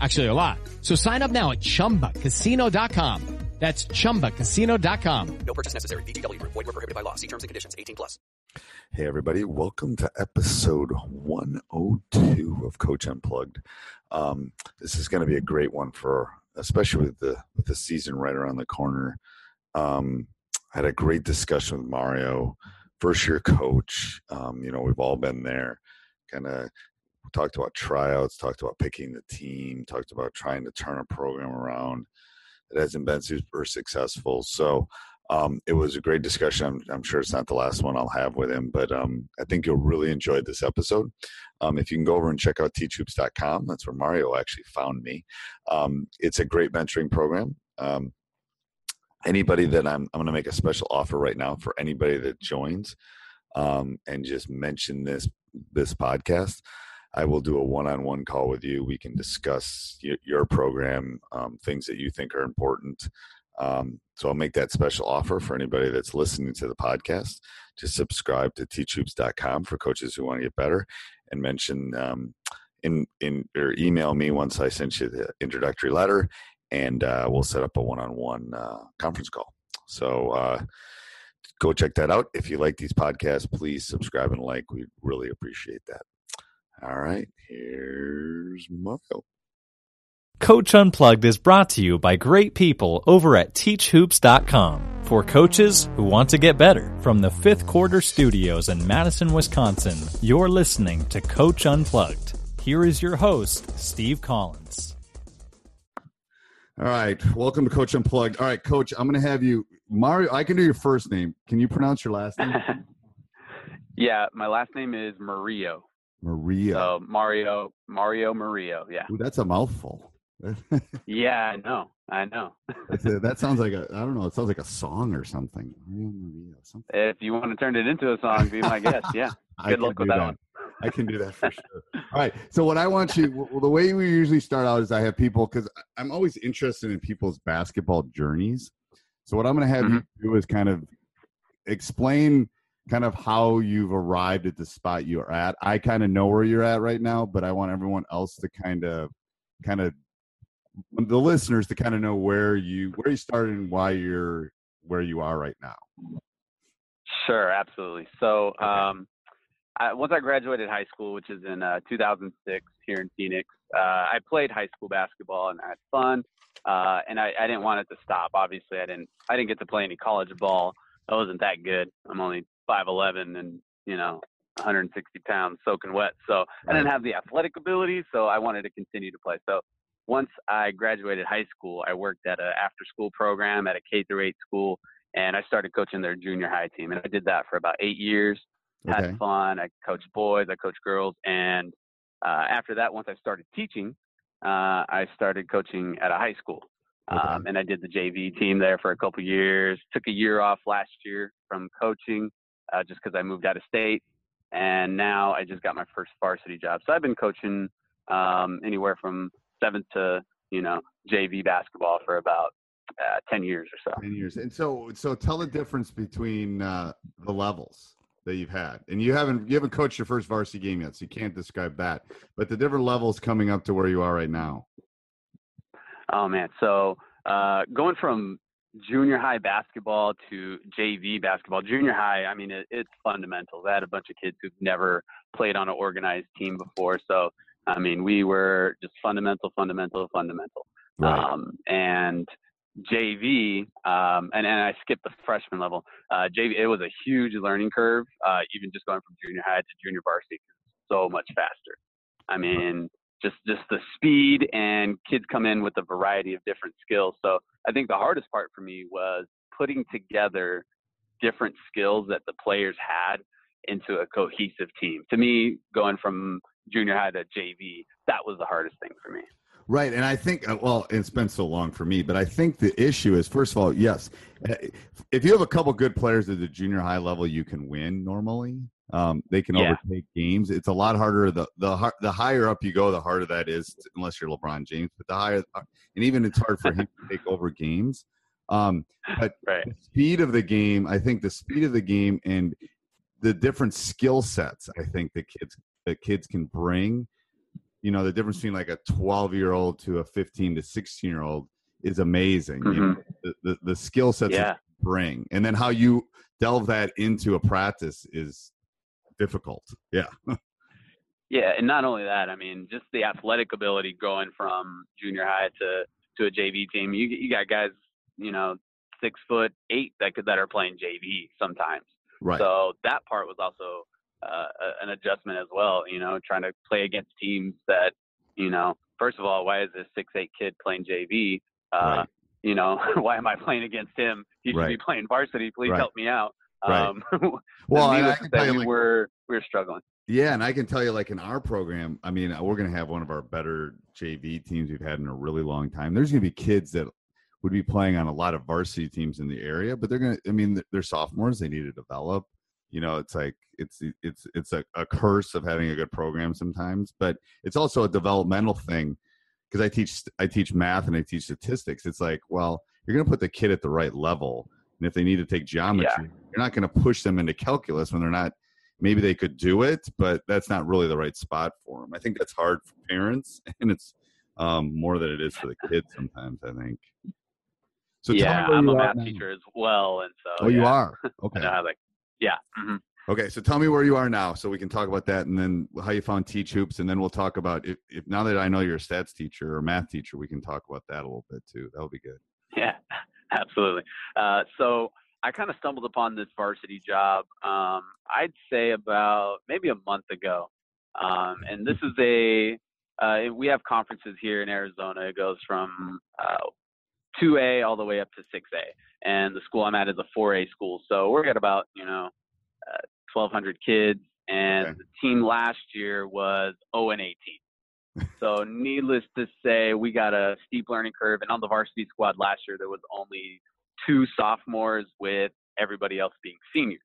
Actually, a lot. So sign up now at ChumbaCasino.com. That's ChumbaCasino.com. No purchase necessary. VGW Group. Void were prohibited by law. See terms and conditions. 18 plus. Hey, everybody. Welcome to episode 102 of Coach Unplugged. Um, this is going to be a great one for, especially with the, with the season right around the corner. Um, I had a great discussion with Mario, first year coach. Um, you know, we've all been there. Kind of talked about tryouts, talked about picking the team, talked about trying to turn a program around that hasn't been super successful. So um, it was a great discussion. I'm, I'm, sure it's not the last one I'll have with him, but um, I think you'll really enjoy this episode. Um, if you can go over and check out teachhoops.com, that's where Mario actually found me. Um, it's a great mentoring program. Um, anybody that I'm, I'm going to make a special offer right now for anybody that joins um, and just mention this this podcast. I will do a one-on-one call with you. We can discuss your, your program, um, things that you think are important. Um, so I'll make that special offer for anybody that's listening to the podcast. to subscribe to teachhoops.com for coaches who want to get better, and mention um, in in or email me once I send you the introductory letter, and uh, we'll set up a one-on-one uh, conference call. So. Uh, go check that out. If you like these podcasts, please subscribe and like. We really appreciate that. All right, here's Mario. Coach Unplugged is brought to you by great people over at teachhoops.com for coaches who want to get better. From the fifth quarter studios in Madison, Wisconsin, you're listening to Coach Unplugged. Here is your host, Steve Collins. All right, welcome to Coach Unplugged. All right, Coach, I'm going to have you, Mario. I can do your first name. Can you pronounce your last name? yeah, my last name is Murillo. Maria. So Mario, Mario Murillo. Yeah. Ooh, that's a mouthful. yeah, I know. I know. a, that sounds like a. I don't know. It sounds like a song or something. Mario Maria. Something. If you want to turn it into a song, be my guest. Yeah. Good luck with that, that, one. I can do that for sure. All right. So what I want you, well, the way we usually start out is I have people because I'm always interested in people's basketball journeys. So what I'm going to have mm-hmm. you do is kind of explain kind of how you've arrived at the spot you're at. I kind of know where you're at right now, but I want everyone else to kind of kind of the listeners to kind of know where you where you started and why you're where you are right now. Sure, absolutely. So, okay. um, I, once I graduated high school, which is in uh, 2006 here in Phoenix, uh, I played high school basketball and I had fun. Uh, and I, I didn't want it to stop. Obviously, I didn't. I didn't get to play any college ball. I wasn't that good. I'm only 5'11 and, you know, 160 pounds soaking wet. So. I didn't have the athletic ability, so I wanted to continue to play. So once I graduated high school, I worked at an after school program at a K through 8 school and I started coaching their junior high team. And I did that for about eight years. Okay. Had fun. I coached boys, I coached girls. And uh, after that, once I started teaching, uh, I started coaching at a high school. Okay. Um, and I did the JV team there for a couple years. Took a year off last year from coaching uh, just because I moved out of state. And now I just got my first varsity job. So I've been coaching um, anywhere from seventh to, you know, JV basketball for about uh, ten years or so. Ten years. And so, so tell the difference between uh, the levels that you've had. And you haven't you haven't coached your first varsity game yet, so you can't describe that. But the different levels coming up to where you are right now. Oh man, so uh, going from junior high basketball to JV basketball. Junior high, I mean, it, it's fundamentals. I had a bunch of kids who've never played on an organized team before, so I mean, we were just fundamental, fundamental, fundamental. Right. Um, and JV, um, and, and I skipped the freshman level. Uh, JV, it was a huge learning curve, uh, even just going from junior high to junior varsity, so much faster. I mean, just just the speed and kids come in with a variety of different skills. So I think the hardest part for me was putting together different skills that the players had into a cohesive team. To me, going from junior high to JV, that was the hardest thing for me. Right, and I think uh, well, it's been so long for me, but I think the issue is first of all, yes, uh, if you have a couple good players at the junior high level, you can win normally. Um, they can Yeah. overtake games. It's a lot harder. The the the higher up you go, the harder that is, unless you're LeBron James. But the higher, and even it's hard for him to take over games. Um, but Right. the speed of the game, I think the speed of the game and the different skill sets, I think the kids that kids can bring. You know, the difference between like a 12 year old to a 15 to 16 year old is amazing. You know, the, the, the skill sets Yeah. bring, and then how you delve that into a practice is difficult. Yeah. Yeah, and not only that, I mean, just the athletic ability going from junior high to to a JV team. You you got guys, you know, six foot eight that could that are playing JV sometimes. Right. So that part was also uh, an adjustment as well. You know, trying to play against teams that, you know, first of all, why is this six eight kid playing JV? Uh, Right. You know, why am I playing against him? He should be playing varsity. Please Right. help me out. Right. Um, well, I needless can tell you, we're we were struggling. Yeah, and I can tell you, like in our program, I mean, we're going to have one of our better JV teams we've had in a really long time. There's going to be kids that would be playing on a lot of varsity teams in the area, but they're going to. I mean, they're sophomores; they need to develop. You know, it's like it's it's it's a, a curse of having a good program sometimes, but it's also a developmental thing because I teach I teach math and I teach statistics. It's like, well, you're going to put the kid at the right level, and if they need to take geometry, you're not going to push them into calculus when they're not maybe they could do it, but that's not really the right spot for them. I think that's hard for parents, and it's um, more than it is for the kids sometimes. I think. So tell me yeah, where I'm you a math now. teacher as well, and so Oh, you are okay. like yeah. mhm. Okay, so tell me where you are now, so we can talk about that, and then how you found Teach Hoops, and then we'll talk about if, if now that I know you're a stats teacher or math teacher, we can talk about that a little bit too. that'll be good. Yeah, absolutely. Uh, so I kind of stumbled upon this varsity job. Um, I'd say about maybe a month ago, um, and this is a uh, we have conferences here in Arizona. It goes from uh, 2A all the way up to 6A, and the school I'm at is a 4A school. So we're at about you know uh, 1,200 kids, and Okay. the team last year was 0 and 18. So, needless to say, we got a steep learning curve. And on the varsity squad last year, there was only two sophomores, with everybody else being seniors.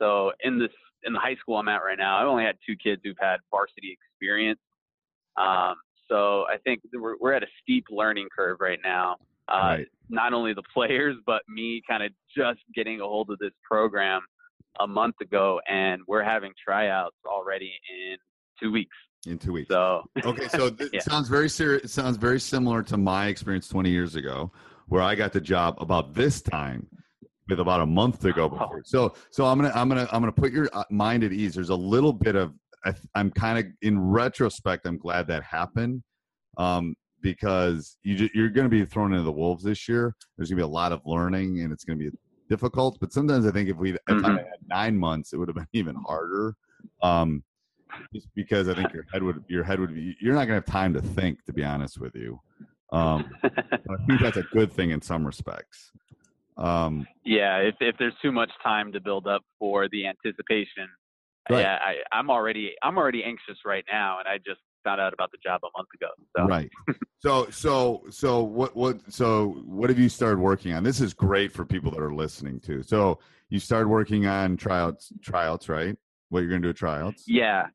So, in this in the high school I'm at right now, I've only had two kids who've had varsity experience. Um, so, I think we're we're at a steep learning curve right now. Uh, Right. Not only the players, but me kind of just getting a hold of this program a month ago, and we're having tryouts already in two weeks. In two weeks. So okay so th- Yeah. it sounds very serious it sounds very similar to my experience 20 years ago where i got the job about this time with about a month to go before so so i'm gonna i'm gonna i'm gonna put your uh, mind at ease there's a little bit of I, i'm kind of in retrospect i'm glad that happened um because you ju- you're going to be thrown into the wolves this year there's going to be a lot of learning and it's going to be difficult but sometimes i think if we if i Mhm. had nine months it would have been even harder um just because I think your head would your head would be you're not gonna have time to think to be honest with you. Um, I think that's a good thing in some respects. Um, yeah, if if there's too much time to build up for the anticipation, Right. yeah, I, I'm already I'm already anxious right now, and I just found out about the job a month ago. So Right. So so so what what so what have you started working on? This is great for people that are listening too. So you started working on tryouts tryouts, right? What you're gonna do at tryouts? yeah,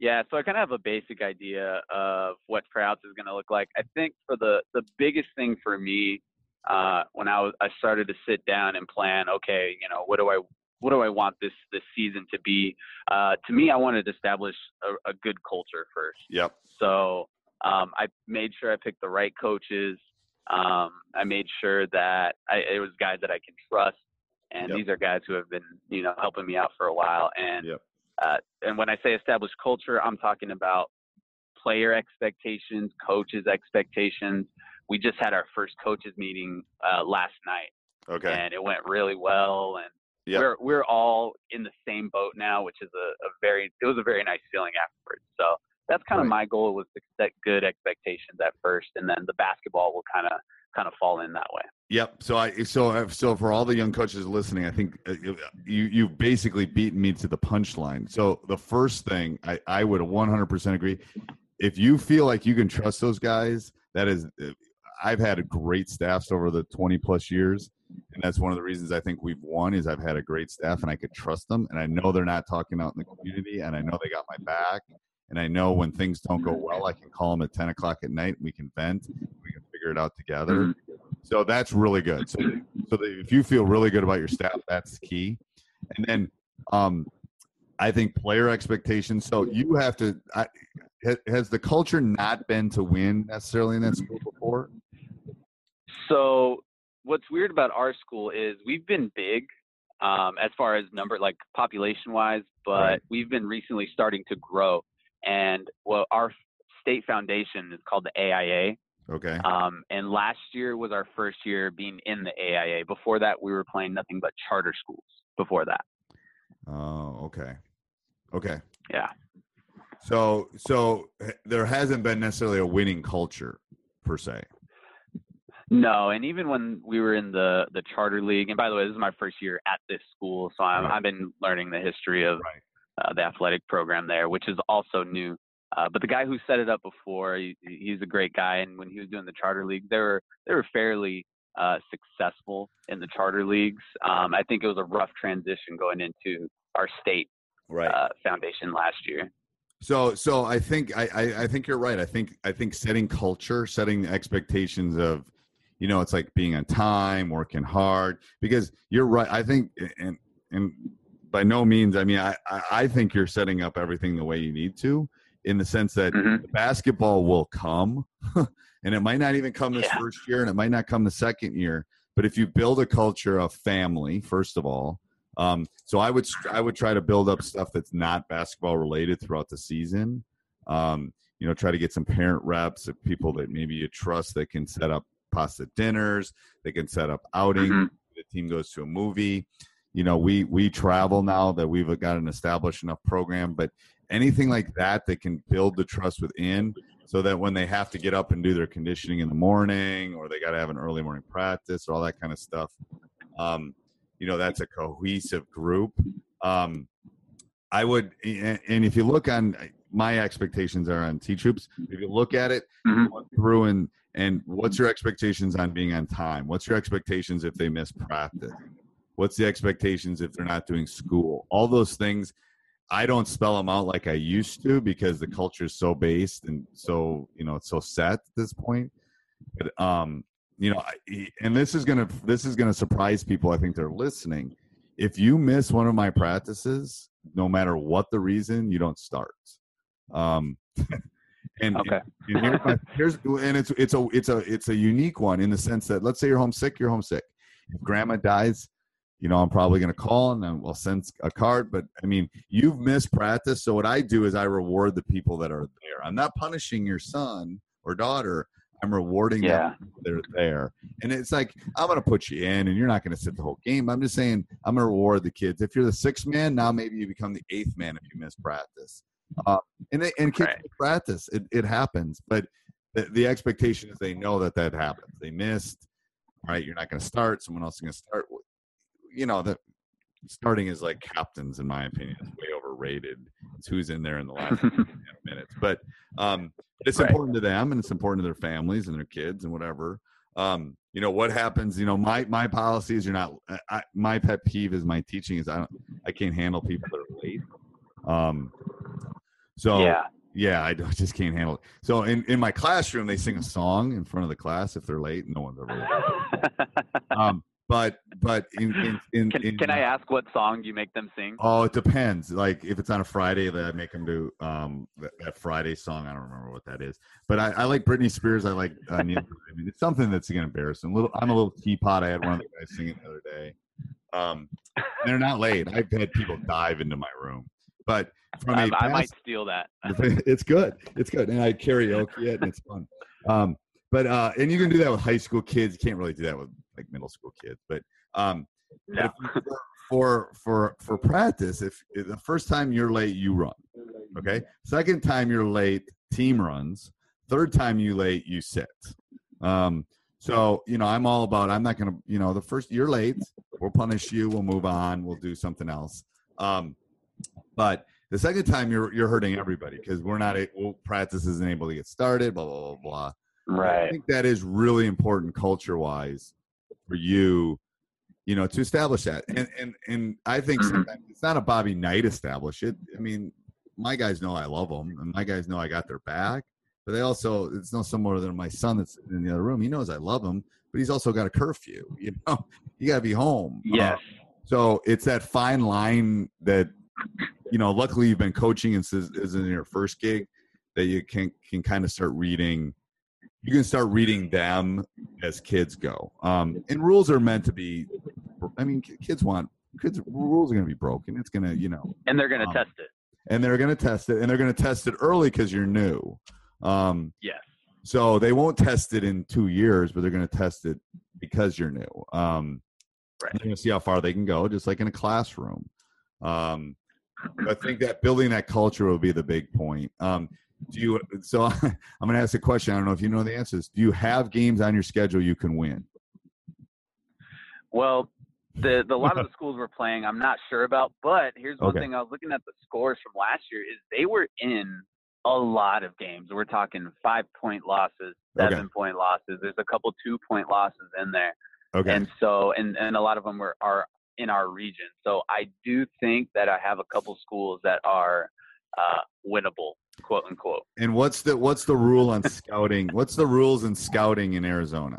yeah. So I kind of have a basic idea of what tryouts is going to look like. I think for the the biggest thing for me uh, when I was I started to sit down and plan. Okay, you know, what do I what do I want this this season to be? Uh, to me, I wanted to establish a, a good culture first. Yep. So um, I made sure I picked the right coaches. Um, I made sure that I, it was guys that I can trust, and Yep. these are guys who have been, you know, helping me out for a while. And Yep. Uh, and when I say established culture, I'm talking about player expectations, coaches' expectations. We just had our first coaches meeting uh, last night, Okay. and it went really well. And Yep. we're we're all in the same boat now, which is a, a very it was a very nice feeling afterwards. So that's kind of Right. my goal was to set good expectations at first, and then the basketball will kind of kind of fall in that way. Yep. So I so so for all the young coaches listening, I think uh, you you've basically beaten me to the punchline. So the first thing I I would 100% agree. If you feel like you can trust those guys, that is uh, I've had great staffs over the 20 plus years, and that's one of the reasons I think we've won is I've had a great staff and I could trust them, and I know they're not talking out in the community, and I know they got my back, and I know when things don't go well, I can call them at 10 o'clock at night. We can vent, we can figure it out together. So that's really good. So, so if you feel really good about your staff, that's key. And then, um, I think player expectations. So you have to. I, has the culture not been to win necessarily in that school before? So what's weird about our school is we've been big um, as far as number, like population wise, but Right. we've been recently starting to grow. And well, our state foundation is called the AIA. Okay. Um, and last year was our first year being in the AIA. Before that, we were playing nothing but charter schools. Before that, Oh, okay. Okay. yeah. So, so there hasn't been necessarily a winning culture per se. No, and even when we were in the the charter league, and by the way, this is my first year at this school, so I'm, Right. I've been learning the history of Right. uh, the athletic program there, which is also new. Uh, but the guy who set it up before, he, he's a great guy, and when he was doing the charter league, they were they were fairly uh, successful in the charter leagues. Um, I think it was a rough transition going into our state uh, foundation last year. So, so I think I, I, I think you're right. I think I think setting culture, setting expectations of, you know, it's like being on time, working hard. Because you're right. I think, and and by no means, I mean, I I I think you're setting up everything the way you need to, in the sense that Mhm. the basketball will come, and it might not even come this Yeah. first year, and it might not come the second year. But if you build a culture of family, first of all, um, so I would I would try to build up stuff that's not basketball related throughout the season. Um, you know, try to get some parent reps of people that maybe you trust that can set up pasta dinners, they can set up outings. Mhm. The team goes to a movie. You know, we we travel now that we've got an established enough program, but anything like that that can build the trust within so that when they have to get up and do their conditioning in the morning or they got to have an early morning practice or all that kind of stuff um, you know that's a cohesive group. Um, i would and and if you look on my expectations are on Teach Hoops. If you look at it Mhm. through and and what's your expectations on being on time? What's your expectations if they miss practice? What's the expectations if they're not doing school? All those things i don't spell them out like i used to because the culture is so based and so you know it's so set at this point. But um you know I- and this is gonna this is gonna surprise people i think they're listening. If you miss one of my practices no matter what the reason you don't start. Um and, Okay. and here's, my, here's and it's it's a it's a it's a unique one in the sense that let's say you're homesick you're homesick. If grandma dies you know i'm probably going to call and then we'll send a card but i mean you've missed practice. So what i do is i reward the people that are there. I'm not punishing your son or daughter. I'm rewarding Yeah. them they're there. And it's like i'm going to put you in and you're not going to sit the whole game. I'm just saying i'm going to reward the kids. If you're the sixth man now maybe you become the eighth man if you miss practice. Uh, and they, and kids Right. practice. It, it happens but the, the expectation is they know that that happens. They missed all right? You're not going to start. Someone else is going to start you know that starting is like captains in my opinion is way overrated it's who's in there in the last minutes but um it's Right. important to them and it's important to their families and their kids and whatever um you know what happens you know my my policies are not I, my pet peeve is my teaching is i don't i can't handle people that are late um so yeah. Yeah, I don't- just can't handle it. So in, in my classroom, they sing a song in front of the class if they're late. No one's ever late. Um, but but in in, in, can, can I ask what song you make them sing? Oh, it depends. Like if it's on a Friday, that I make them do um that, that Friday song. I don't remember what that is, but I, I like Britney Spears. I like uh, Neil. I mean, it's something that's gonna embarrass them. Little, I'm a little teapot. I had one of the guys singing the other day. Um, they're not late. I've had people dive into my room, but from a Um, I might steal that. it's good. It's good, and I karaoke it, and it's fun. Um, but uh, and you can do that with high school kids. You can't really do that with like middle school kids. But um, No. you- for, for for practice, if, if the first time you're late, you run. Okay. Second time you're late, team runs. Third time you late, you sit. Um, so you know, I'm all about. I'm not gonna. You know, the first you're late, we'll punish you. We'll move on. We'll do something else. Um, but the second time you're you're hurting everybody because we're not. a- Well, practice isn't able to get started. Blah blah blah blah. Right. I think that is really important culture wise for you, you know, to establish that. And and and I think Mhm. it's not a Bobby Knight establish it. I mean, my guys know I love them, and my guys know I got their back. But they also, it's no some more than my son that's in the other room. He knows I love him, but he's also got a curfew. You know, you got to be home. Yes. Uh, so it's that fine line that, you know, luckily you've been coaching and this is is in your first gig that you can can kind of start reading. You can start reading them as kids go. Um, and rules are meant to be. I mean, kids want kids. Rules are going to be broken. It's going to, you know, and they're going to um, test it. and they're going to test it, and they're going to test it early because you're new. Um, Yes. so they won't test it in two years, but they're going to test it because you're new. Um, Right. They're going to see how far they can go, just like in a classroom. Um, I think that building that culture will be the big point. Um, do you? So I'm going to ask a question. I don't know if you know the answers. Do you have games on your schedule you can win? Well, the the a lot of the schools we're playing, I'm not sure about. But here's one Okay. thing: I was looking at the scores from last year. Is they were in a lot of games. We're talking five point losses, Okay. seven point losses. There's a couple two point losses in there, Okay. and so and and a lot of them were are in our region. So I do think that I have a couple schools that are uh, winnable, quote unquote. And what's the what's the rule on scouting? What's the rules in scouting in Arizona?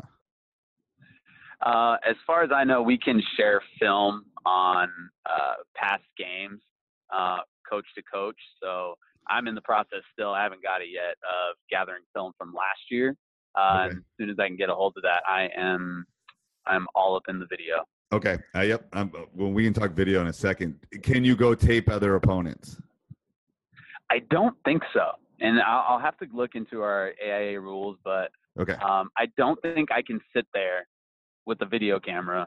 Uh, as far as I know, we can share film on uh, past games, uh, coach to coach. So I'm in the process still. I haven't got it yet of gathering film from last year. Uh, Okay. and As soon as I can get a hold of that, I am I'm all up in the video. Okay. Uh, yep. Um, well, we can talk video in a second. Can you go tape other opponents? I don't think so, and I'll, I'll have to look into our AIA rules, but Okay. um, I don't think I can sit there with a video camera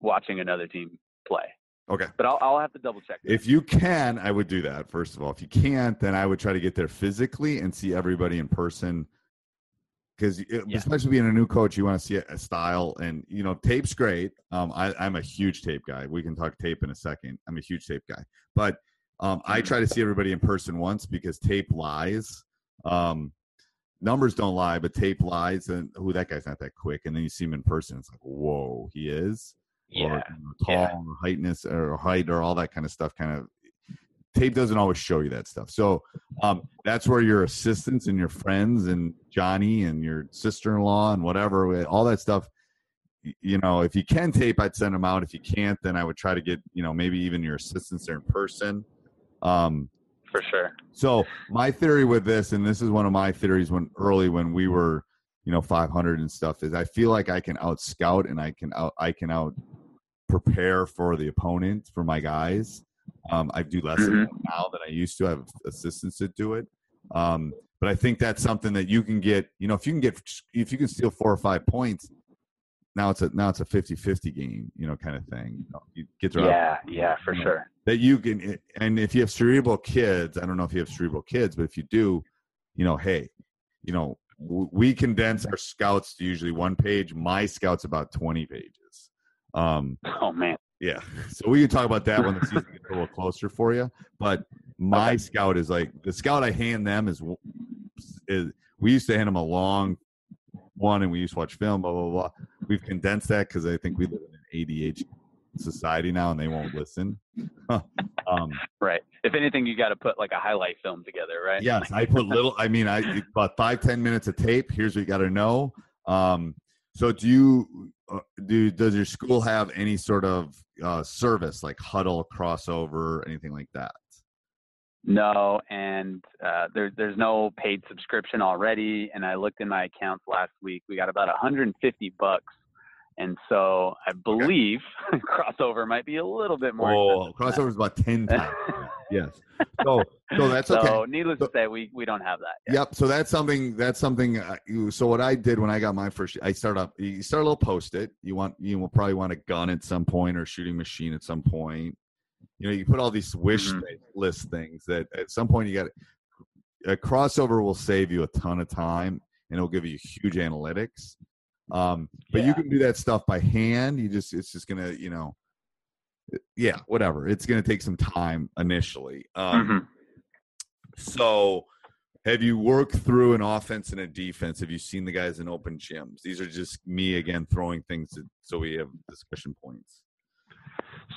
watching another team play. Okay. But I'll, I'll have to double check. that. If you can, I would do that. First of all, if you can't, then I would try to get there physically and see everybody in person. Because Yeah. especially being a new coach, you want to see a, style, and you know, tape's great. Um, I, I'm a huge tape guy. We can talk tape in a second. I'm a huge tape guy, but um, I try to see everybody in person once because tape lies. Um, numbers don't lie, but tape lies. And who that guy's not that quick, and then you see him in person, it's like, whoa, he is or yeah. you know, tall yeah. or heightness or height or all that kind of stuff kind of tape doesn't always show you that stuff so um, that's where your assistants and your friends and johnny and your sister-in-law and whatever all that stuff you know if you can tape i'd send them out if you can't then i would try to get you know maybe even your assistants there in person um, for sure. so my theory with this, and this is one of my theories when early when we were, you know, 500 and stuff, is I feel like I can out scout and I can out I can out prepare for the opponent for my guys. Um, I do less of Mhm. that now than I used to. I have assistants that do it. Um, but I think that's something that you can get. You know, if you can get if you can steal four or five points, now it's a now it's a 50-50 game. You know, kind of thing. You, know, you get to Yeah, yeah, for Yeah. sure. that you can and if you have cerebral kids i don't know if you have cerebral kids but if you do you know hey you know we condense our scouts to usually one page my scouts about 20 pages um Oh man. yeah so we can talk about that when the season gets a little closer for you but my scout is like the scout i hand them is is we used to hand them a long one and we used to watch film blah blah blah we've condensed that because i think we live in an adh society now and they won't listen um Right. If anything, you got to put like a highlight film together, right? Yes, I put little. I mean, I about five ten minutes of tape. Here's what you got to know. Um, so, do you uh, do? Does your school have any sort of uh, service like Hudl, Krossover, anything like that? No, and uh, there, there's no paid subscription already. And I looked in my accounts last week. We got about 150 bucks, and so I believe okay. Krossover might be a little bit more. Oh, Krossover is about 10 times. yes. So, so that's okay. So, needless so, to say, we we don't have that. Yet. Yep. So that's something. That's something. Uh, you, so what I did when I got my first, I start up. You start a little post it. You want you will probably want a gun at some point or shooting machine at some point you know you put all these wish mm-hmm. list things that at some point you got a Krossover will save you a ton of time and it'll give you huge analytics um but yeah. you can do that stuff by hand you just it's just gonna you know yeah whatever it's gonna take some time initially um mm-hmm. so have you worked through an offense and a defense have you seen the guys in open gyms these are just me again throwing things so we have discussion points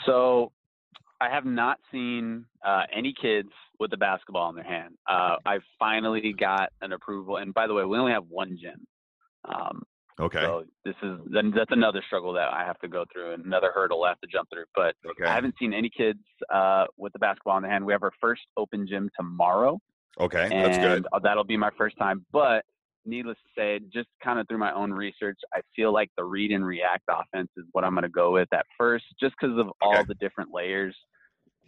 so I have not seen uh, any kids with a basketball in their hand. Uh, I finally got an approval, and by the way, we only have one gym. Um, okay. So this is that's another struggle that I have to go through, and another hurdle I have to jump through. But okay. I haven't seen any kids uh, with the basketball in their hand. We have our first open gym tomorrow. Okay, that's good. That'll be my first time, but needless to say, just kind of through my own research, I feel like the read and react offense is what I'm going to go with at first, just because of all okay. the different layers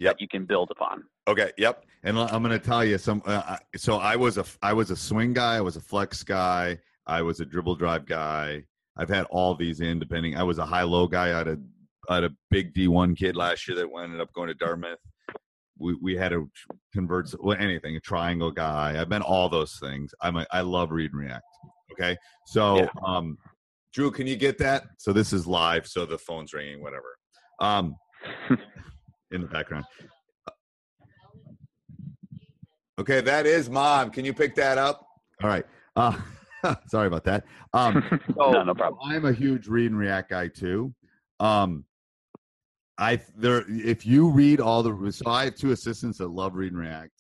yep. that you can build upon. Okay. Yep. And I'm going to tell you some. Uh, so I was a I was a swing guy. I was a flex guy. I was a dribble drive guy. I've had all these in depending. I was a high low guy. I had a I had a big D1 kid last year that ended up going to Dartmouth. We we had to convert well, anything a triangle guy. I've been all those things. I'm a, I love read and react. Okay. So yeah. um, Drew, can you get that? So this is live. So the phone's ringing. Whatever. Um, in the background. Okay, that is mom. Can you pick that up? All right. Uh, sorry about that. Um, so no, no problem. I'm a huge read and react guy too. Um, I there if you read all the so I have two assistants that love read and react.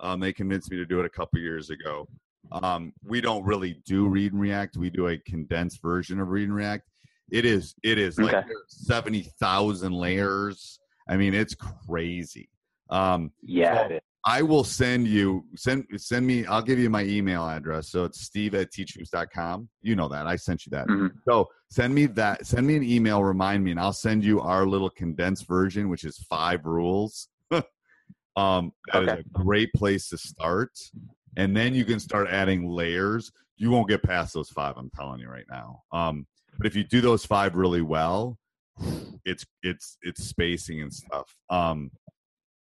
Um, they convinced me to do it a couple years ago. Um, we don't really do read and react. We do a condensed version of read and react. It is it is okay. like seventy thousand layers I mean, it's crazy. Um, yeah. So I will send you send send me. I'll give you my email address. So it's steve at teachhoops.com. You know that I sent you that. Mm-hmm. So send me that. Send me an email. Remind me, and I'll send you our little condensed version, which is five rules. um, that okay. is a great place to start, and then you can start adding layers. You won't get past those five. I'm telling you right now. Um, but if you do those five really well, it's it's it's spacing and stuff. Um,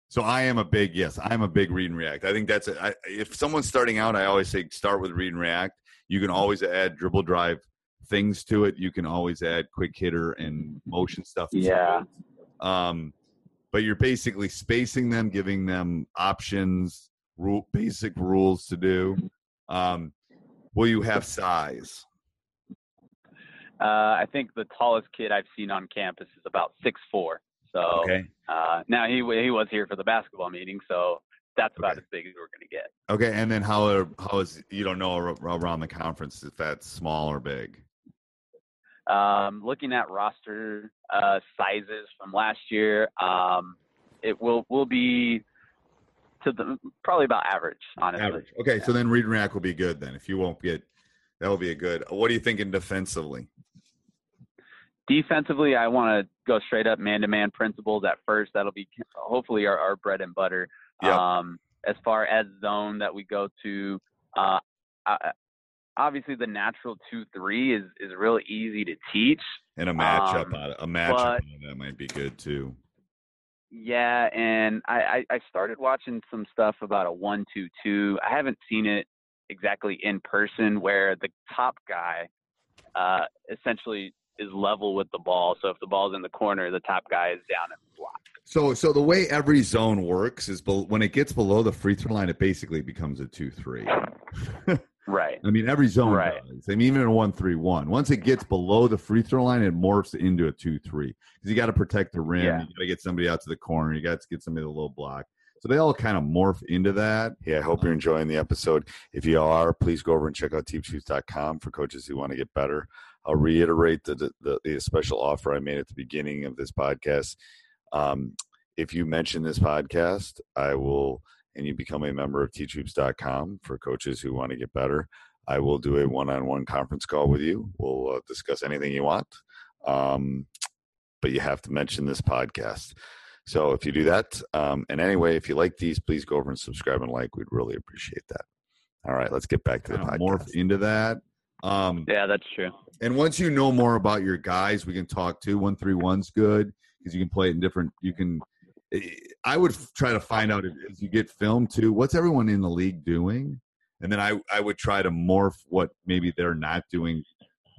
so I am a big yes, I'm a big read and react. I think that's a, I, if someone's starting out, I always say start with read and react. You can always add dribble drive things to it. You can always add quick hitter and motion stuff. Yeah. Um, but you're basically spacing them, giving them options, rule basic rules to do. Um, will you have size? Uh, I think the tallest kid I've seen on campus is about six four. So okay. uh, now he he was here for the basketball meeting, so that's about okay. as big as we're going to get. Okay, and then how are, how is you don't know around the conference if that's small or big? Um, looking at roster uh, sizes from last year, um, it will will be to the probably about average, honestly. Average. Okay, yeah. so then read and react will be good then. If you won't get that will be a good. What are you thinking defensively? Defensively, I want to go straight up man to man principles at first. That'll be hopefully our, our bread and butter. Yep. Um, as far as zone that we go to, uh, obviously the natural two three is is really easy to teach. And a matchup, um, a matchup that might be good too. Yeah, and I, I, I started watching some stuff about a one two two. I haven't seen it exactly in person where the top guy uh, essentially is level with the ball. So if the ball's in the corner, the top guy is down and blocked. So, so the way every zone works is be- when it gets below the free throw line, it basically becomes a two-three. right. I mean, every zone right. does. I mean, even a one-three-one. Once it gets below the free throw line, it morphs into a two-three because you got to protect the rim. Yeah. You got to get somebody out to the corner. You got to get somebody a little block. So they all kind of morph into that. Yeah, I hope you're enjoying the episode. If you are, please go over and check out teachhoops.com for coaches who want to get better. I'll reiterate the, the, the special offer I made at the beginning of this podcast. Um, if you mention this podcast, I will, and you become a member of teachhoops.com for coaches who want to get better. I will do a one-on-one conference call with you. We'll uh, discuss anything you want, um, but you have to mention this podcast. So if you do that, um, and anyway, if you like these, please go over and subscribe and like. We'd really appreciate that. All right, let's get back to the podcast. Morph into that. Um, yeah, that's true. And once you know more about your guys, we can talk too. One three one's good because you can play it in different. You can. I would try to find out as you get film too. What's everyone in the league doing? And then I I would try to morph what maybe they're not doing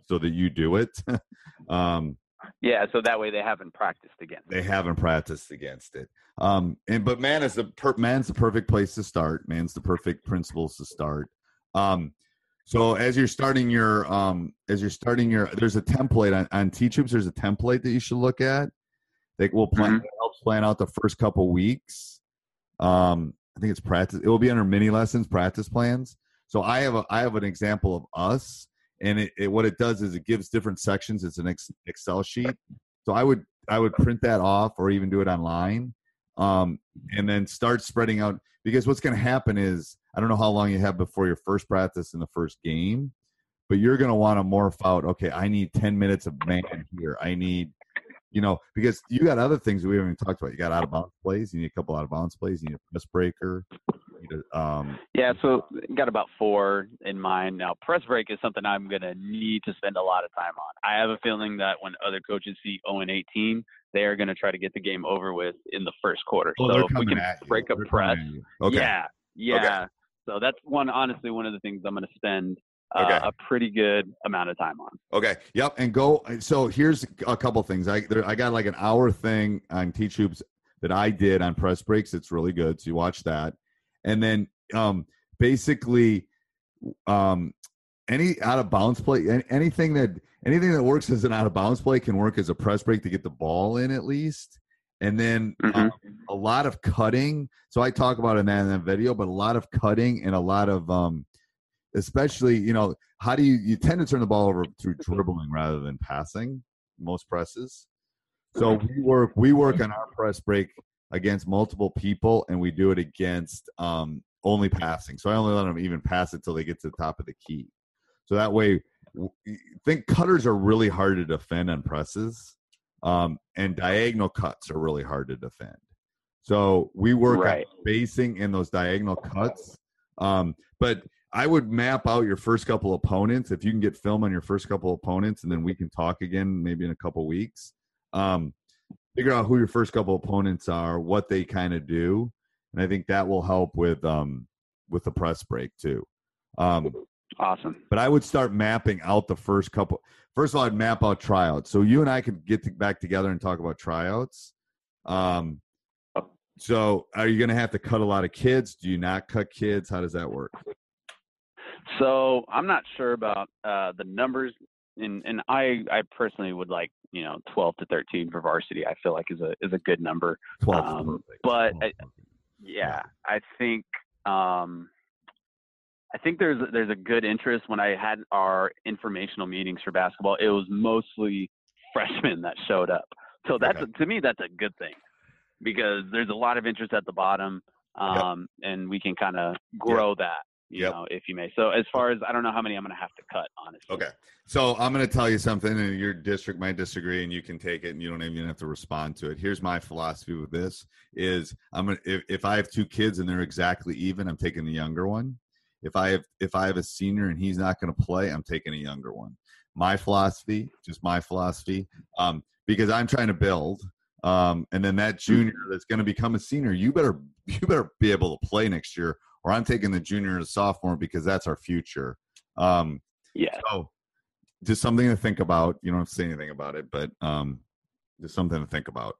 so that you do it. um, yeah, so that way they haven't practiced against. They haven't practiced against it. Um, and but man is the per, man's the perfect place to start. Man's the perfect principles to start. Um, so as you're starting your um, as you're starting your, there's a template on, on Hoops. There's a template that you should look at. That will plan mm-hmm. helps plan out the first couple weeks. Um, I think it's practice. It will be under mini lessons, practice plans. So I have a I have an example of us and it, it, what it does is it gives different sections it's an excel sheet so i would i would print that off or even do it online um, and then start spreading out because what's going to happen is i don't know how long you have before your first practice in the first game but you're going to want to morph out okay i need 10 minutes of man here. I need you know because you got other things we haven't even talked about. You got out of bounds plays you need a couple out of bounds plays you need a press breaker um, yeah, so got about four in mind now. Press break is something I'm going to need to spend a lot of time on. I have a feeling that when other coaches see 0 and 18, they are going to try to get the game over with in the first quarter. So if we can break a press, okay. yeah, yeah. Okay. So that's one, honestly, one of the things I'm going to spend uh, okay. a pretty good amount of time on. Okay. Yep. And go. So here's a couple things. I there, I got like an hour thing on Teach Hoops that I did on press breaks. It's really good. So you watch that and then um, basically um, any out of bounds play, anything that anything that works as an out of bounds play can work as a press break to get the ball in at least. And then mm-hmm. um, a lot of cutting. So I talk about it in that, in that video, but a lot of cutting and a lot of, um, especially you know, how do you you tend to turn the ball over through dribbling rather than passing most presses. So we work we work on our press break against multiple people, and we do it against um, only passing. So I only let them even pass it till they get to the top of the key. So that way, think cutters are really hard to defend on presses, um, and diagonal cuts are really hard to defend. So we work right. on spacing in those diagonal cuts. Um, but I would map out your first couple opponents if you can get film on your first couple opponents, and then we can talk again maybe in a couple weeks. Um, figure out who your first couple opponents are, what they kind of do, and I think that will help with um with the press break too. Um, awesome. But I would start mapping out the first couple. First of all, I'd map out tryouts, so you and I could get to, back together and talk about tryouts. Um, so are you going to have to cut a lot of kids? Do you not cut kids? How does that work? So I'm not sure about uh, the numbers, and and I I personally would like you know 12 to 13 for varsity i feel like is a is a good number. 12 um, but 12 I, yeah. i think um i think there's there's a good interest. When i had our informational meetings for basketball it was mostly freshmen that showed up. So that's okay. to me that's a good thing because there's a lot of interest at the bottom um, yep. and we can kind of grow yep. that you yep. know, if you may. So as far as I don't know how many I'm going to have to cut, honestly. Okay. So I'm going to tell you something, and your district might disagree, and you can take it, and you don't even have to respond to it. Here's my philosophy with this: is I'm gonna if, if I have two kids and they're exactly even, I'm taking the younger one. If I have if I have a senior and he's not going to play, I'm taking a younger one. My philosophy, just my philosophy, um, because I'm trying to build. Um, and then that junior that's going to become a senior, you better you better be able to play next year or I'm taking the junior and sophomore because that's our future. Um, yeah. So just something to think about. You don't have to say anything about it, but um, just something to think about.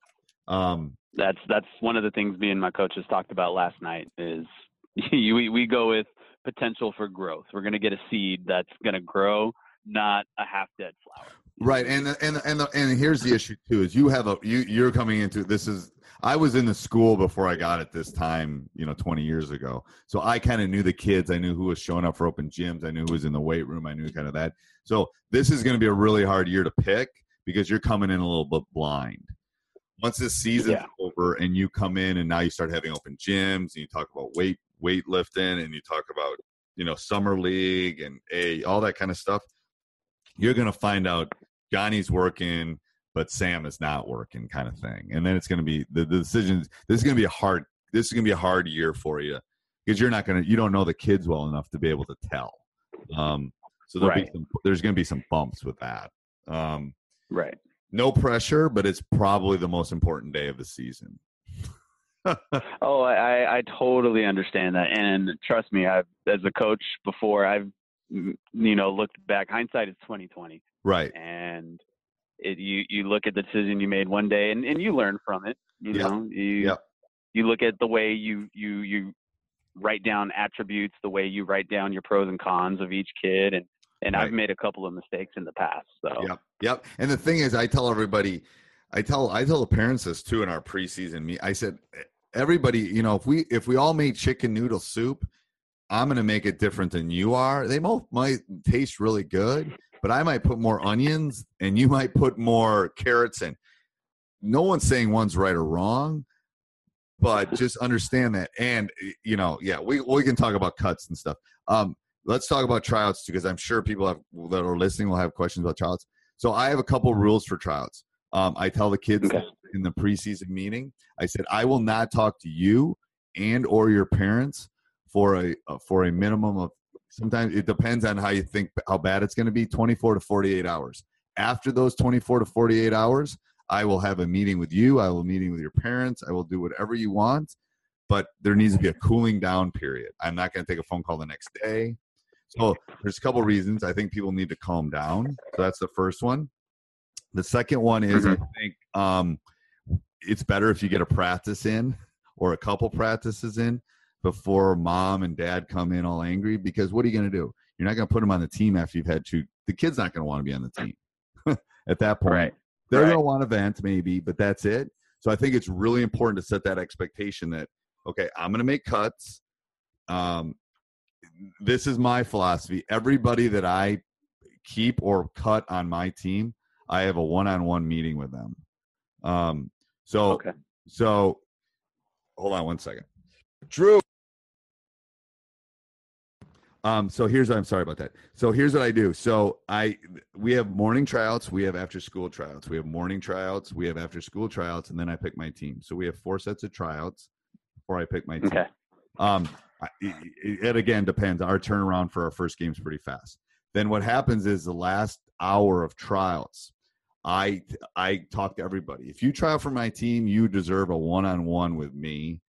Um, that's that's one of the things me and my coaches talked about last night. Is we we go with potential for growth. We're going to get a seed that's going to grow, not a half dead flower. Right, and and and and here's the issue too: is you have a you you're coming into this is I was in the school before I got it this time, you know, 20 years ago. So I kind of knew the kids. I knew who was showing up for open gyms. I knew who was in the weight room. I knew kind of that. So this is going to be a really hard year to pick because you're coming in a little bit blind. Once this season's Yeah. over and you come in and now you start having open gyms and you talk about weight weightlifting and you talk about you know summer league and a all that kind of stuff, you're going to find out Johnny's working but Sam is not working kind of thing. And then it's going to be the, the decisions. This is going to be a hard. This is going to be a hard year for you because you're not going to. You don't know the kids well enough to be able to tell. Um, so there'll Right. be some, there's going to be some bumps with that. Um, Right. no pressure, but it's probably the most important day of the season. Oh, I, I- totally understand that, and trust me, I've as a coach before, I've you know looked back. Hindsight is twenty twenty, Right. and it, you you look at the decision you made one day, and, and you learn from it. You Yeah. know, you Yeah. you look at the way you you you write down attributes, the way you write down your pros and cons of each kid, and and Right. I've made a couple of mistakes in the past. So Yep. Yep. And the thing is, I tell everybody, I tell I tell the parents this too in our preseason meet. I said, everybody, you know, if we if we all made chicken noodle soup, I'm gonna make it different than you are. They both might taste really good, but I might put more onions and you might put more carrots in. No one's saying one's right or wrong, but just understand that. And you know, yeah, we we can talk about cuts and stuff. Um, let's talk about tryouts too, because I'm sure people have that are listening will have questions about tryouts. So I have a couple rules for tryouts. Um, I tell the kids Okay. in the preseason meeting, I said I will not talk to you and or your parents for a uh, for a minimum of sometimes it depends on how you think how bad it's going to be 24 to 48 hours. After those 24 to 48 hours i will have a meeting with you i will meeting with your parents i will do whatever you want but there needs to be a cooling down period. I'm not going to take a phone call the next day. So there's a couple reasons. I think people need to calm down. So that's the first one. The second one is i think um, it's better if you get a practice in or a couple practices in before mom and dad come in all angry because what are you going to do you're not going to put them on the team after you've had two the kid's not going to want to be on the team at that point Right. they're Right. going to want to vent maybe but that's it so i think it's really important to set that expectation that okay i'm going to make cuts um, this is my philosophy everybody that i keep or cut on my team i have a one-on-one meeting with them um, so okay. so hold on one second. Drew. Um, so here's what I'm sorry about that. So here's what I do. So I we have morning tryouts, we have after school tryouts, we have morning tryouts, we have after school tryouts, and then I pick my team. So we have four sets of tryouts before I pick my team. Okay. Um, I- it, it again depends. Our turnaround for our first game is pretty fast. Then what happens is the last hour of trials. I I talk to everybody. If you try out for my team, you deserve a one on one with me.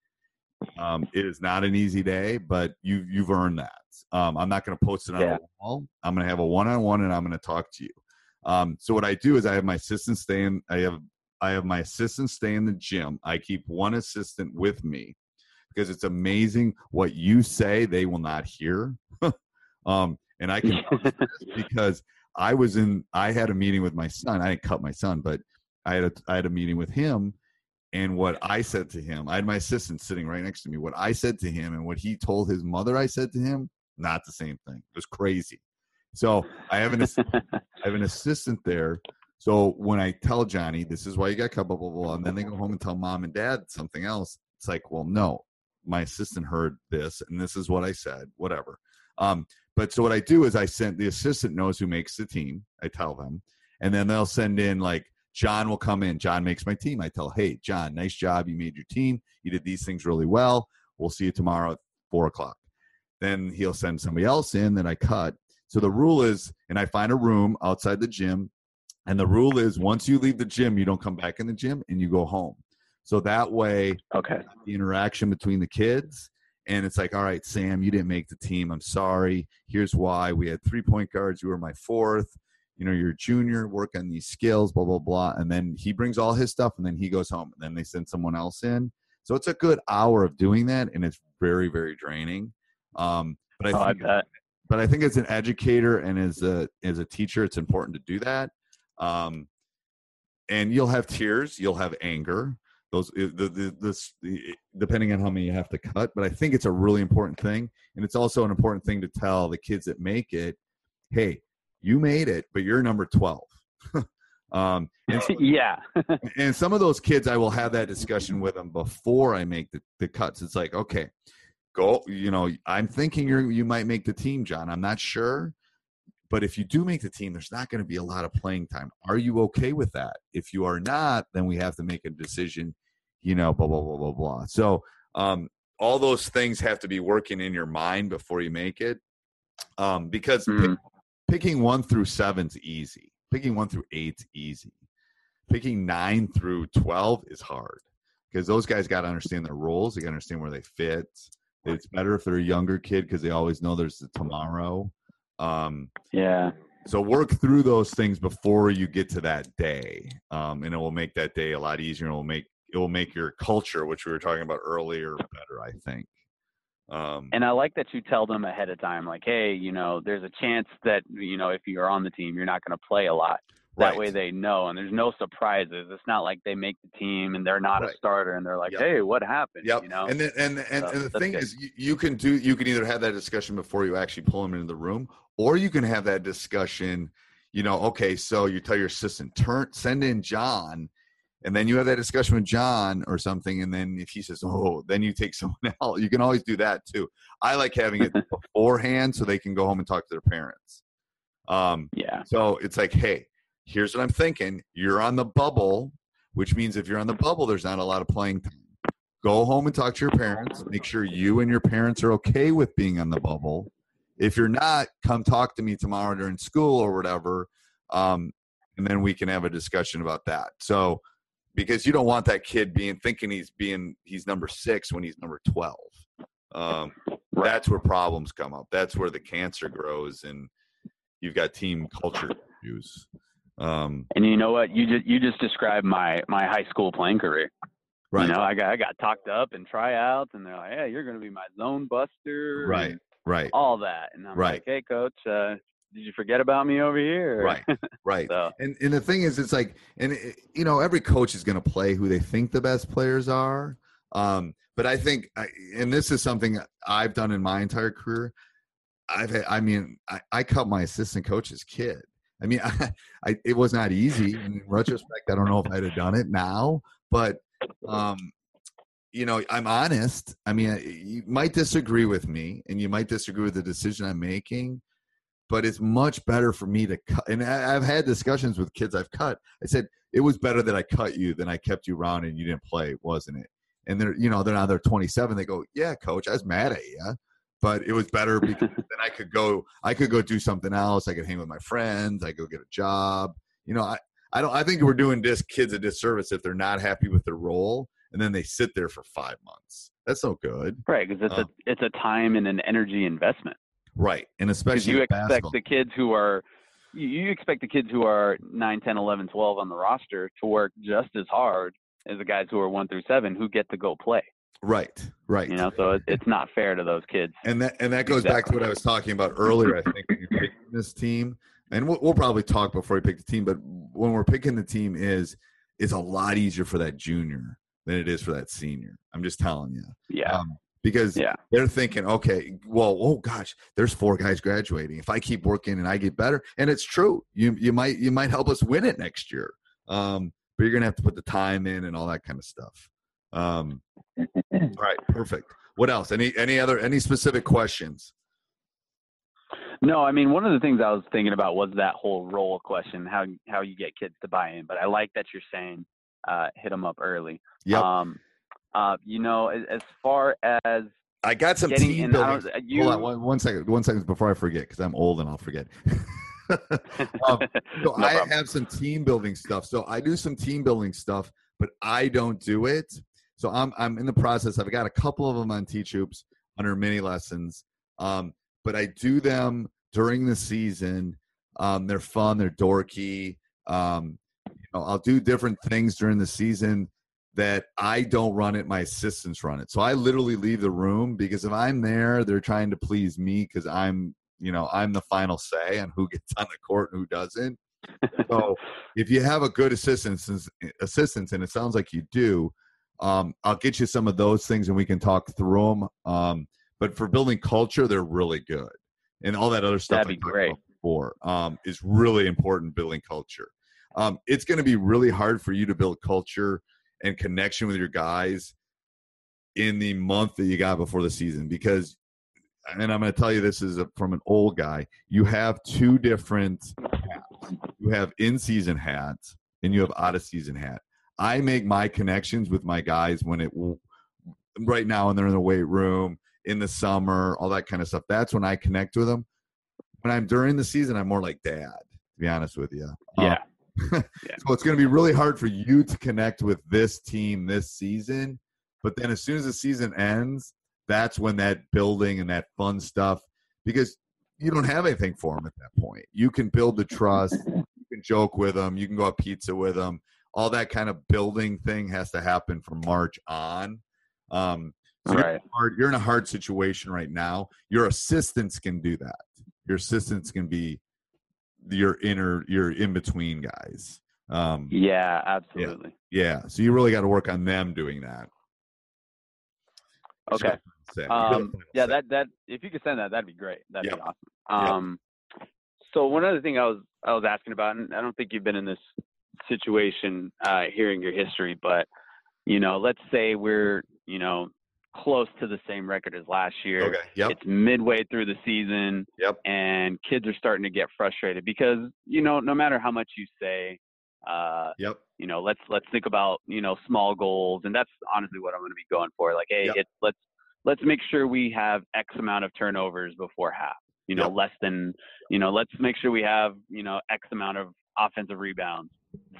Um, it is not an easy day, but you you've earned that. Um, I'm not going to post it on Yeah. a wall. I'm going to have a one on one, and I'm going to talk to you. Um, so what I do is I have my assistant stay in. I have I have my assistant stay in the gym. I keep one assistant with me because it's amazing what you say they will not hear. um, and I can vouch for this because I was in. I had a meeting with my son. I didn't cut my son, but I had a I had a meeting with him. And what I said to him, I had my assistant sitting right next to me. What I said to him and what he told his mother, I said to him, not the same thing. It was crazy. So I have an I have an assistant there. So when I tell Johnny, this is why you got cut, blah, blah, blah, and then they go home and tell mom and dad something else, it's like, well, no, my assistant heard this and this is what I said, whatever. Um, but so what I do is I send the assistant knows who makes the team. I tell them, and then they'll send in like John will come in. John makes my team. I tell, hey, John, nice job. You made your team. You did these things really well. We'll see you tomorrow at four o'clock. Then he'll send somebody else in that I cut. So the rule is, and I find a room outside the gym, and the rule is once you leave the gym, you don't come back in the gym and you go home. So that way, okay. the interaction between the kids and it's like all right sam you didn't make the team i'm sorry here's why we had three point guards you were my fourth you know you're a junior work on these skills blah blah blah and then he brings all his stuff and then he goes home and then they send someone else in so it's a good hour of doing that and it's very very draining um but Oh, i I think bet. but I think as an educator and as a as a teacher, it's important to do that. Um, and you'll have tears, you'll have anger, those the, the this the, depending on how many you have to cut but i think it's a really important thing and it's also an important thing to tell the kids that make it hey you made it but you're number 12 um and, so, yeah. and some of those kids i will have that discussion with them before i make the, the cuts. It's like okay go you know i'm thinking you're you might make the team john. I'm not sure but if you do make the team there's not going to be a lot of playing time. Are you okay with that? If you are not then we have to make a decision you know blah blah blah blah blah. So um all those things have to be working in your mind before you make it. Um because Mhm. Pick, picking one through seven's easy. Picking one through eight's easy. Picking nine through 12 is hard because those guys got to understand their roles they got to understand where they fit. It's better if they're a younger kid because they always know there's the tomorrow. Um yeah. so work through those things before you get to that day um and it will make that day a lot easier and it will make it will make your culture which we were talking about earlier better i think um and i like that you tell them ahead of time like hey you know there's a chance that you know if you're on the team you're not going to play a lot that way they know and there's no surprises it's not like they make the team and they're not Right. a starter and they're like Yep. hey what happened Yep. you know And then and and, So, and the thing good. is you, you can do you can either have that discussion before you actually pull them into the room or you can have that discussion, you know, okay, so you tell your assistant, turn send in John and then you have that discussion with John or something and then if he says, "Oh," then you take someone else. You can always do that too. I like having it beforehand so they can go home and talk to their parents. Um yeah so it's like, hey, here's what I'm thinking. You're on the bubble, which means if you're on the bubble, there's not a lot of playing time. Go home and talk to your parents. Make sure you and your parents are okay with being on the bubble. If you're not, come talk to me tomorrow during school or whatever. Um, and then we can have a discussion about that. So, because you don't want that kid being thinking he's being he's number six when he's number twelve. Um, Right. That's where problems come up. That's where the cancer grows, and you've got team culture issues. Um, and you know what you just you just described my my high school playing career right, you know i got i got talked up in tryouts and they're like hey you're going to be my zone buster right, right, all that and i'm Right. like hey coach uh did you forget about me over here right, right. so And and the thing is, it's like, and it, you know, every coach is going to play who they think the best players are. Um, but I think, I, and this is something I've done in my entire career. I've, had, I mean, I, I cut my assistant coach's kid. I mean, I, I, it was not easy. And in retrospect, I don't know if I'd have done it now, but, um, you know, I'm honest. I mean, you might disagree with me, and you might disagree with the decision I'm making but it's much better for me to cut. And I, I've had discussions with kids I've cut. I said it was better that I cut you than I kept you around and you didn't play, wasn't it? And they're, you know, they're now they're 27. They go, yeah, coach, I was mad at you, but it was better because then I could go, I could go do something else. I could hang with my friends. I could go get a job. You know, I, I don't, I think we're doing this kids a disservice if they're not happy with their role and then they sit there for five months. That's no good. right because it's Um, a it's a time and an energy investment Right. And especially you expect basketball. the kids who are you, expect the kids who are 9 10 11 12 on the roster to work just as hard as the guys who are 1 through 7 who get to go play right. Right. you know so it, it's not fair to those kids And that and that goes back to what I was talking about earlier. I think when you're picking this team, and we'll, we'll probably talk before we pick the team. But when we're picking the team, is it's a lot easier for that junior than it is for that senior. I'm just telling you, yeah um, because yeah they're thinking, okay, well, oh gosh, there's four guys graduating. If I keep working and I get better, and it's true, you you might you might help us win it next year. Um, but you're gonna have to put the time in and all that kind of stuff. Um, all right, perfect. What else? Any any other any specific questions? No, I mean one of the things I was thinking about was that whole role question, how how you get kids to buy in. But I like that you're saying uh, hit them up early. Yep. Um, uh, you know, as, as far as I got some getting team building. uh, you, Hold on one, one second. One second before I forget, because I'm old and I'll forget. um, so No I problem. have some team building stuff. So I do some team building stuff, but I don't do it. So I'm I'm in the process. I've got a couple of them on Teach Hoops under mini lessons. Um, but I do them during the season. Um, they're fun. They're dorky. Um, you know, I'll do different things during the season that I don't run it. My assistants run it. So I literally leave the room because if I'm there, they're trying to please me because I'm, you know, I'm the final say on who gets on the court and who doesn't. So if you have a good assistants, assistants, and it sounds like you do, Um, I'll get you some of those things and we can talk through them. Um, but for building culture, they're really good, and all that other stuff That'd be great. before um, is really important. Building culture. Um, it's going to be really hard for you to build culture and connection with your guys in the month that you got before the season because and i'm going to tell you this is a, from an old guy you have two different hats. You have in season hats and you have out of season hat. I make my connections with my guys when it right now when they're in the weight room in the summer all that kind of stuff. That's when i connect with them when i'm during the season i'm more like dad to be honest with you Um, Yeah. so it's going to be really hard for you to connect with this team this season. But then as soon as the season ends, that's when that building and that fun stuff, because you don't have anything for them at that point. You can build the trust. You can joke with them. You can go have pizza with them. All that kind of building thing has to happen from March on. Um, so you're, Right. hard, you're in a hard situation right now. Your assistants can do that. Your assistants can be your inner, your in between guys. Um, Yeah, absolutely. yeah, so you really got to work on them doing that. Okay. what I'm saying. You got Um, yeah, that that if you could send that, that'd be great. That'd be Yep. awesome. Yep. Um, so one other thing I was I was asking about, and I don't think you've been in this situation uh, hearing your history, but you know, let's say we're you know close to the same record as last year. Okay. Yep. It's midway through the season, Yep. and kids are starting to get frustrated because you know no matter how much you say. Uh, Yep. you know, let's let's think about you know small goals, and that's honestly what I'm going to be going for. Like, hey, Yep. it, let's let's make sure we have X amount of turnovers before half. You know, Yep. less than you know, let's make sure we have you know X amount of offensive rebounds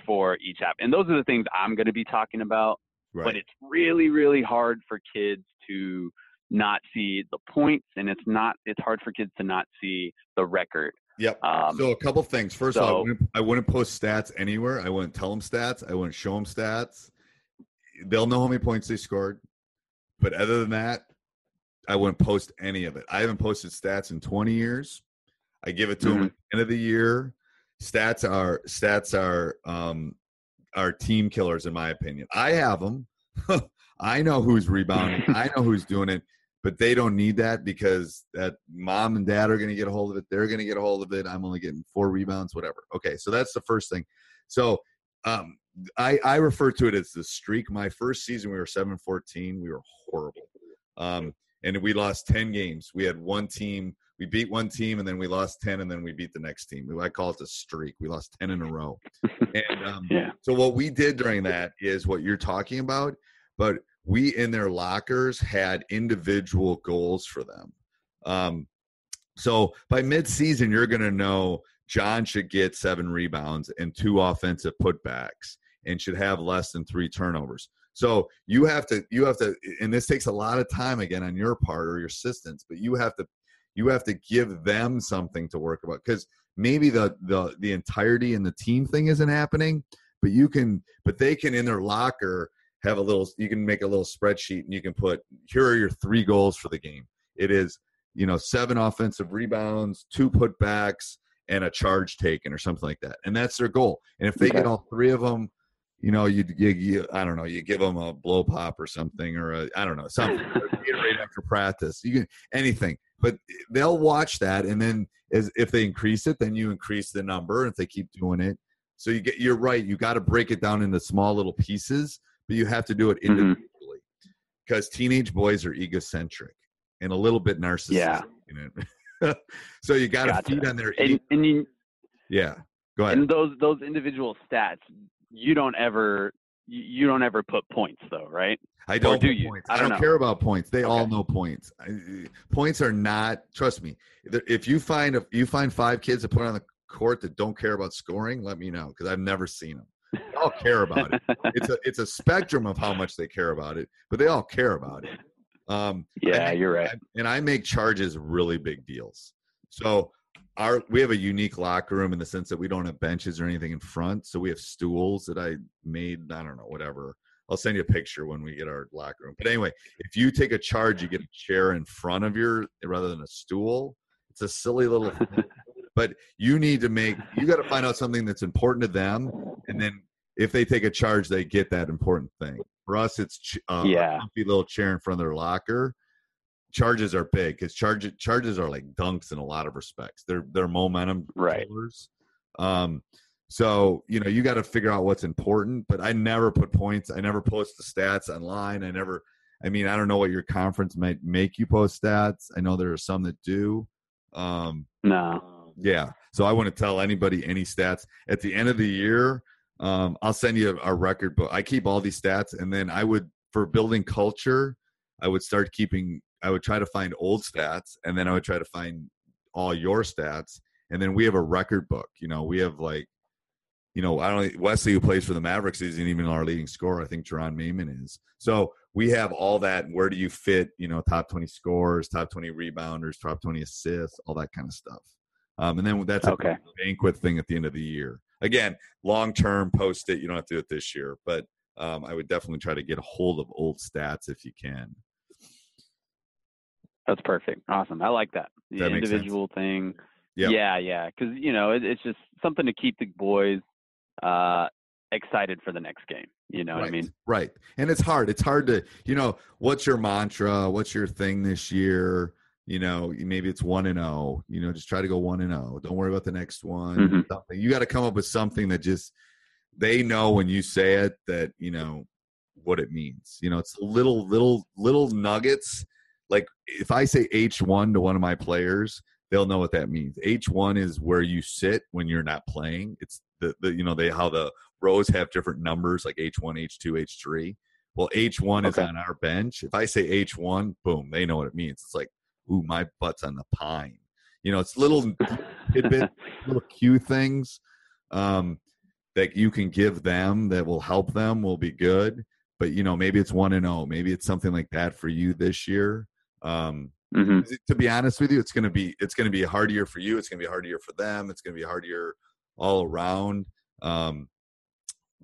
for each half. And those are the things I'm going to be talking about. Right. But it's really really hard for kids to not see the points, and it's not it's hard for kids to not see the record. Yep. Um, so a couple things. First of all, I wouldn't, I wouldn't post stats anywhere. I wouldn't tell them stats. I wouldn't show them stats. They'll know how many points they scored, but other than that, I wouldn't post any of it. I haven't posted stats in 20 years. I give it to them at the end of the year. Stats are stats are um, are team killers in my opinion. I have them. I know who's rebounding. I know who's doing it but they don't need that because that mom and dad are going to get a hold of it. They're going to get a hold of it. I'm only getting four rebounds, whatever. Okay, so that's the first thing. So um, I I refer to it as the streak. My first season, we were seven fourteen. We were horrible, um, and we lost ten games. We had one team. We beat one team, and then we lost ten, and then we beat the next team. I call it a streak. We lost ten in a row. And um, Yeah. so what we did during that is what you're talking about, but we in their lockers had individual goals for them. Um, so by mid-season, you're going to know John should get seven rebounds and two offensive putbacks and should have less than three turnovers. So you have to you have to and this takes a lot of time again on your part or your assistants, but you have to you have to give them something to work about because maybe the the the entirety and the team thing isn't happening, but you can but they can in their locker have a little you can make a little spreadsheet and you can put here are your three goals for the game. It is you know seven offensive rebounds, two putbacks, and a charge taken or something like that, and that's their goal. And if they get all three of them, you know, you, you, you I don't know, you give them a blow pop or something, or I don't know something. Gatorade after practice, you can anything, but they'll watch that, and then as if they increase it, then you increase the number. If they keep doing it, so you get you're right. You got to break it down into small little pieces, but you have to do it Mhm. individually because teenage boys are egocentric and a little bit narcissistic. Yeah. You know? so you got to Gotcha. feed on their and, ego. and you, Yeah, go ahead. and those those individual stats you don't ever you don't ever put points though right I don't do you? points. I I don't don't, care about points. They all know points. Points are not. Trust me. If you find if you find five kids that put on the court that don't care about scoring, let me know because I've never seen them. They all care about it. It's a it's a spectrum of how much they care about it, but they all care about it. Um, yeah make- you're right I- and I make charges really big deals. So our we have a unique locker room in the sense that we don't have benches or anything in front. So we have stools that I made. I don't know, whatever. I'll send you a picture when we get our locker room. But anyway, if you take a charge, you get a chair in front of your rather than a stool. It's a silly little thing. but you need to make you got to find out something that's important to them and then if they take a charge, they get that important thing. For us, it's ch- uh, Yeah. a comfy little chair in front of their locker. Charges are big because charge, charges are like dunks in a lot of respects. They're they're momentum Right. killers. Um, so you know you got to figure out what's important. But I never put points. I never post the stats online. I never. I mean, I don't know what your conference might make you post stats. I know there are some that do. Um, No. yeah. So I wouldn't tell anybody any stats. At the end of the year, um, I'll send you a, a record book. I keep all these stats, and then I would for building culture, I would start keeping. I would try to find old stats, and then I would try to find all your stats, and then we have a record book. You know, we have like, you know, I don't Wesley who plays for the Mavericks isn't even our leading scorer. I think Jerron Mayman is. So we have all that. and Where do you fit? You know, top twenty scores, top twenty rebounders, top twenty assists, all that kind of stuff. Um, and then that's a Okay. banquet thing at the end of the year. Again, long term, post it. You don't have to do it this year, but um, I would definitely try to get a hold of old stats if you can. That's perfect. Awesome. I like that. The That individual thing. Yep. Yeah, yeah. Because you know, it, it's just something to keep the boys uh, excited for the next game. You know what I mean? Right. And it's hard. It's hard to, you know, what's your mantra? What's your thing this year? You know, maybe it's one and oh. You know, just try to go one and oh. Don't worry about the next one. Mhm. Something. You got to come up with something that just they know when you say it that you know what it means. You know, it's little little little nuggets. Like if I say H one to one of my players, they'll know what that means. H one is where you sit when you're not playing. It's the, the you know they how the rows have different numbers like H one, H two, H three. Well, H one is on our bench. If I say H one, boom, they know what it means. It's like, ooh, my butt's on the pine. You know, it's little tidbit, little cue things um, that you can give them that will help them will be good. But you know, maybe it's one and zero. Maybe it's something like that for you this year. Um, hmm to be honest with you, it's gonna be it's gonna be a hard year for you. It's gonna be a hard year for them. It's gonna be a hard year all around. Um,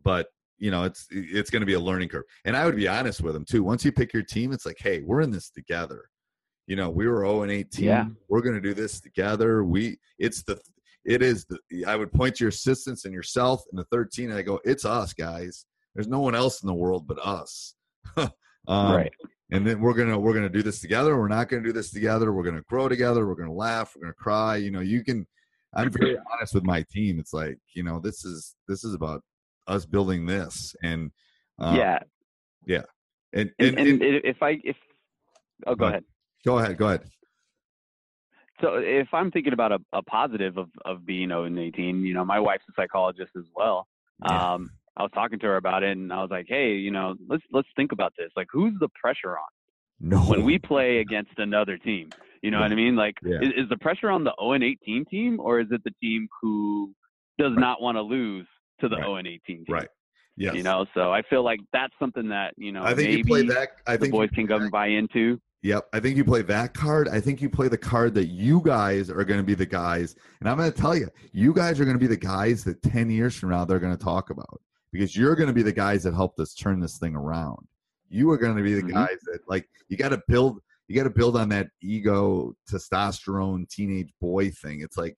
but you know, it's it's gonna be a learning curve. And I would be honest with them too. Once you pick your team, it's like, hey, we're in this together. You know, we were 0 and 18. Yeah. We're gonna do this together. We it's the it is the I would point to your assistants and yourself and the 13, and I go, it's us, guys. There's no one else in the world but us. um, right. And then we're gonna we're gonna do this together. We're not gonna do this together. We're gonna grow together. We're gonna laugh. We're gonna cry. You know you can i'm very honest with my team. It's like you know this is this is about us building this. And um, yeah. and, And, and, and, and- if I if oh go Go ahead. go ahead. Go ahead. So if I'm thinking about a, a positive of, of being 0 and 18, you know, my wife's a psychologist as well. Yeah. Um, I was talking to her about it, and I was like, "Hey, you know, let's let's think about this. Like, who's the pressure on no when we play against another team? You know what I mean? Like, Yeah. is, is the pressure on the 0 and 18 team, or is it the team who does Right. not want to lose to the Right. 0 and 18 team? right Yeah. You know, so I feel like that's something that you know i think you play that i the think you boys can go and buy into. Yep. I think you play that card. I think you play the card that you guys are going to be the guys. And I'm going to tell you, you guys are going to be the guys that 10 years from now they're going to talk about because you're going to be the guys that helped us turn this thing around. You are going to be the Mhm. guys that, like, you got to build. You got to build on that ego, testosterone, teenage boy thing. It's like,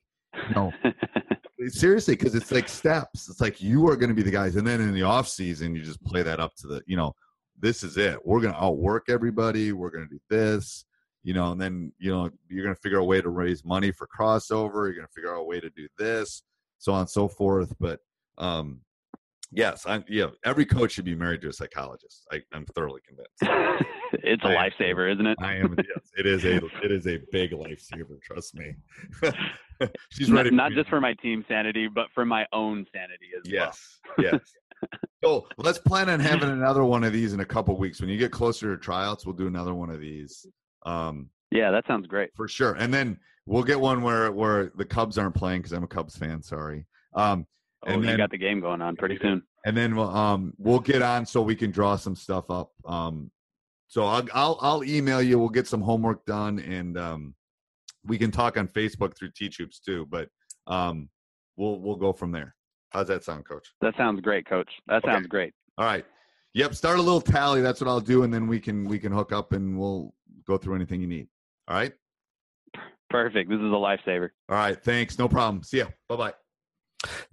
no, seriously, because it's like steps. It's like you are going to be the guys, and then in the off season, you just play that up to the, you know, this is it. We're going to outwork everybody. We're going to do this, you know, and then you know you're going to figure out a way to raise money for Krossover. You're going to figure out a way to do this, so on and so forth. But um, yes, I'm yeah. Every coach should be married to a psychologist. I, I'm thoroughly convinced. it's a I am lifesaver, isn't it? I am. Yes, it is a it is a big lifesaver. Trust me. She's Not- ready. not me. just for my team sanity, but for my own sanity as well. Yes, yes. So let's plan on having another one of these in a couple weeks. When you get closer to tryouts, we'll do another one of these um. Yeah, that sounds great. for sure. And then we'll get one where where the Cubs aren't playing because I'm a Cubs fan. Sorry. Um, Oh, And you then- got the game going on pretty soon. and then we'll um, we'll get on so we can draw some stuff up. Um, so I'll, I'll I'll email you. We'll get some homework done, and um, we can talk on Facebook through Teach Hoops too. But um, we'll we'll go from there. How's that sound, Coach? That sounds great, Coach. That Okay. sounds great. All right. Yep. Start a little tally. That's what I'll do, and then we can we can hook up and we'll go through anything you need. All right. Perfect. This is a lifesaver. All right. Thanks. No problem. See ya. Bye bye.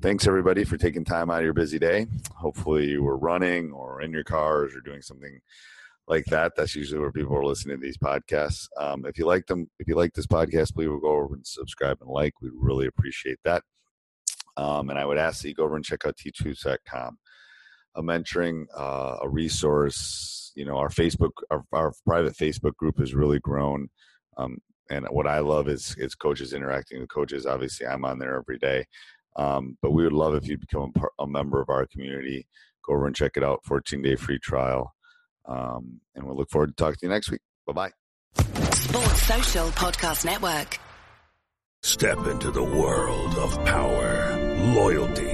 Thanks everybody for taking time out of your busy day. Hopefully you were running or in your cars or doing something like that. That's usually where people are listening to these podcasts. Um, if you like them, if you like this podcast, please go over and subscribe and like. We'd really appreciate that. Um, and I would ask that you go over and check out teachhoops.com. A mentoring, uh, a resource. You know, our Facebook, our, our private Facebook group has really grown. Um, and what I love is is coaches interacting with coaches. Obviously, I'm on there every day, um, but we would love if you become a, par- a, member of our community. Go over and check it out. 14 day free trial, um, and we'll look forward to talking to you next week. Bye bye. Sports Social Podcast Network. Step into the world of power, loyalty,